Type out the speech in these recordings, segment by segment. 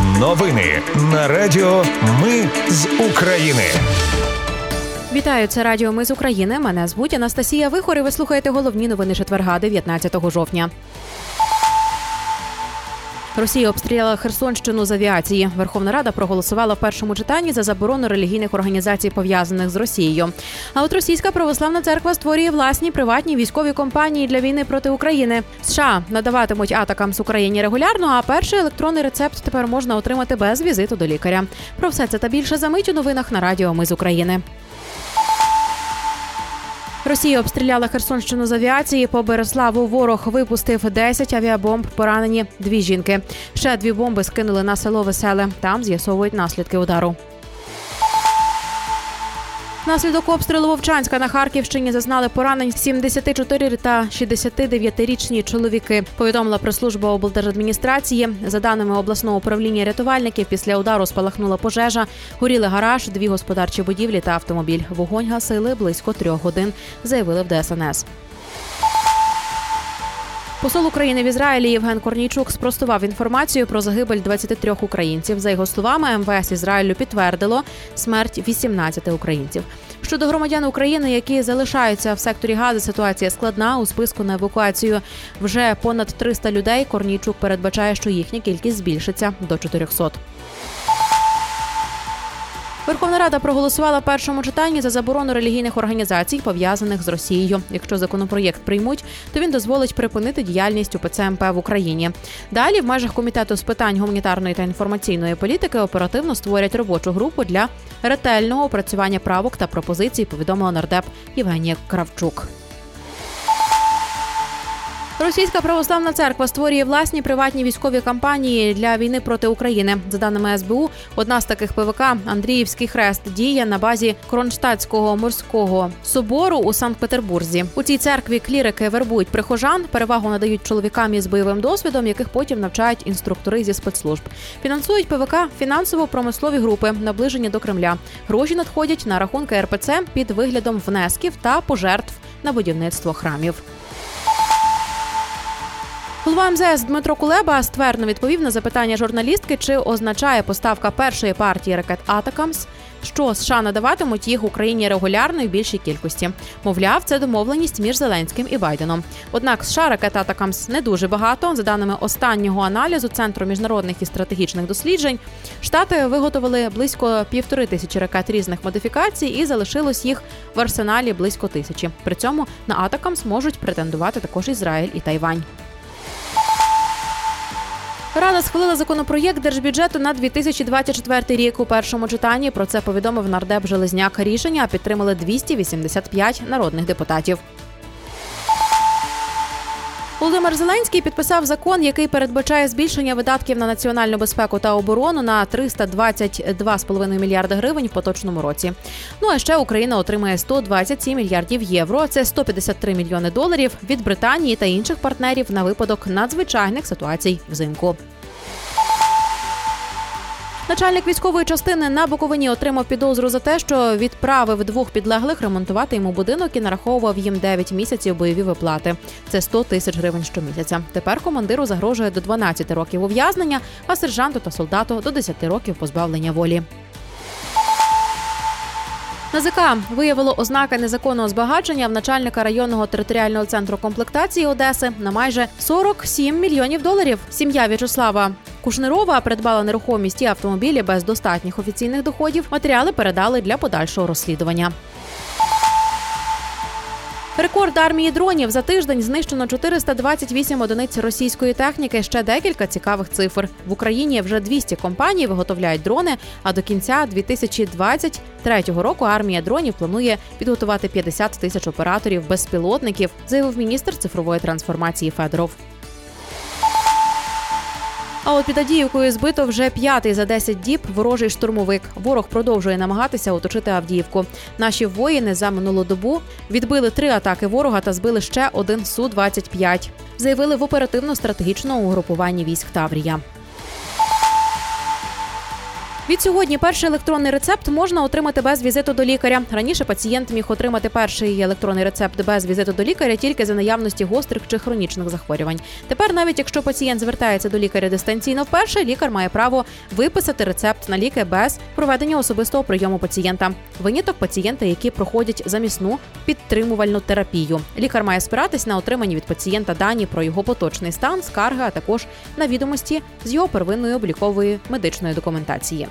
Новини на Радіо Ми з України. Вітаю, це Радіо Ми з України. Мене звуть Анастасія Вихор і Ви слухаєте головні новини четверга, 19 жовтня. Росія обстріляла Херсонщину з авіації. Верховна Рада проголосувала в першому читанні за заборону релігійних організацій, пов'язаних з Росією. А от Російська православна церква створює власні приватні військові компанії для війни проти України. США надаватимуть атакам з Україні регулярно. А перший електронний рецепт тепер можна отримати без візиту до лікаря. Про все це та більше за мить у новинах на Радіо Ми з України. Росія обстріляла Херсонщину з авіації. По Береславу ворог випустив 10 авіабомб. Поранені дві жінки. Ще дві бомби скинули на село Веселе. Там з'ясовують наслідки удару. Наслідок обстрілу Вовчанська на Харківщині зазнали поранень 74 та 69-річні чоловіки. Повідомила прес-служба облдержадміністрації. За даними обласного управління рятувальників, після удару спалахнула пожежа. Горіли гараж, дві господарчі будівлі та автомобіль. Вогонь гасили близько трьох годин. Заявили в ДСНС. Посол України в Ізраїлі Євген Корнійчук спростував інформацію про загибель 23 українців. За його словами, МВС Ізраїлю підтвердило смерть 18 українців. Щодо громадян України, які залишаються в секторі Гази, ситуація складна. У списку на евакуацію вже понад 300 людей. Корнійчук передбачає, що їхня кількість збільшиться до 400. Верховна Рада проголосувала в першому читанні за заборону релігійних організацій, пов'язаних з Росією. Якщо законопроєкт приймуть, то він дозволить припинити діяльність УПЦ МП в Україні. Далі в межах комітету з питань гуманітарної та інформаційної політики оперативно створять робочу групу для ретельного опрацювання правок та пропозицій. Повідомила нардеп Євгенія Кравчук. Російська православна церква створює власні приватні військові кампанії для війни проти України. За даними СБУ, одна з таких ПВК Андріївський хрест діє на базі Кронштадтського морського собору у Санкт-Петербурзі. У цій церкві клірики вербують прихожан, перевагу надають чоловікам із бойовим досвідом, яких потім навчають інструктори зі спецслужб. Фінансують ПВК фінансово-промислові групи, наближені до Кремля. Гроші надходять на рахунки РПЦ під виглядом внесків та пожертв на будівництво храмів. Голова МЗС Дмитро Кулеба ствердно відповів на запитання журналістки, чи означає поставка першої партії ракет ATACMS, що США надаватимуть їх Україні регулярно і більшій кількості. Мовляв, це домовленість між Зеленським і Байденом. Однак США ракет ATACMS не дуже багато. За даними останнього аналізу Центру міжнародних і стратегічних досліджень, штати виготовили близько півтори тисячі ракет різних модифікацій і залишилось їх в арсеналі близько тисячі. При цьому на ATACMS можуть претендувати також Ізраїль і Тайвань. Рада схвалила законопроєкт держбюджету на 2024 рік у першому читанні. Про це повідомив нардеп Железняк. Рішення підтримали 285 народних депутатів. Володимир Зеленський підписав закон, який передбачає збільшення видатків на національну безпеку та оборону на 322,5 мільярди гривень в поточному році. Ну а ще Україна отримає 127 мільярдів євро. Це 153 мільйони доларів від Британії та інших партнерів на випадок надзвичайних ситуацій взимку. Начальник військової частини на Буковині отримав підозру за те, що відправив двох підлеглих ремонтувати йому будинок і нараховував їм 9 місяців бойові виплати. Це 100 тисяч гривень щомісяця. Тепер командиру загрожує до 12 років ув'язнення, а сержанту та солдату до 10 років позбавлення волі. НАЗК виявило ознаки незаконного збагачення в начальника районного територіального центру комплектації Одеси на майже 47 мільйонів доларів. Сім'я В'ячеслава Кушнирова придбала нерухомість і автомобілі без достатніх офіційних доходів. Матеріали передали для подальшого розслідування. Рекорд армії дронів за тиждень знищено 428 одиниць російської техніки. Ще декілька цікавих цифр в Україні. Вже 200 компаній виготовляють дрони. А до кінця 2023 року армія дронів планує підготувати 50 тисяч операторів безпілотників, заявив міністр цифрової трансформації Федоров. А от під Адіївкою збито вже п'ятий за 10 діб ворожий штурмовик. Ворог продовжує намагатися оточити Авдіївку. Наші воїни за минулу добу відбили три атаки ворога та збили ще один су 25 Заявили в оперативно-стратегічному угрупуванні військ Таврія. Відсьогодні перший електронний рецепт можна отримати без візиту до лікаря. Раніше пацієнт міг отримати перший електронний рецепт без візиту до лікаря тільки за наявності гострих чи хронічних захворювань. Тепер, навіть якщо пацієнт звертається до лікаря дистанційно вперше, лікар має право виписати рецепт на ліки без проведення особистого прийому пацієнта. Виняток пацієнта, які проходять замісну підтримувальну терапію. Лікар має спиратись на отримані від пацієнта дані про його поточний стан, скарги, а також на відомості з його первинної облікової медичної документації.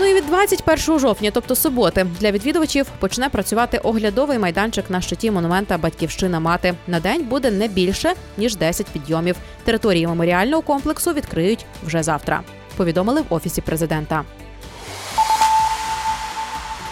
Ну і від 21 жовтня, тобто суботи, для відвідувачів почне працювати оглядовий майданчик на щиті монумента Батьківщина мати. На день буде не більше ніж 10 підйомів. Території меморіального комплексу відкриють вже завтра. Повідомили в офісі президента.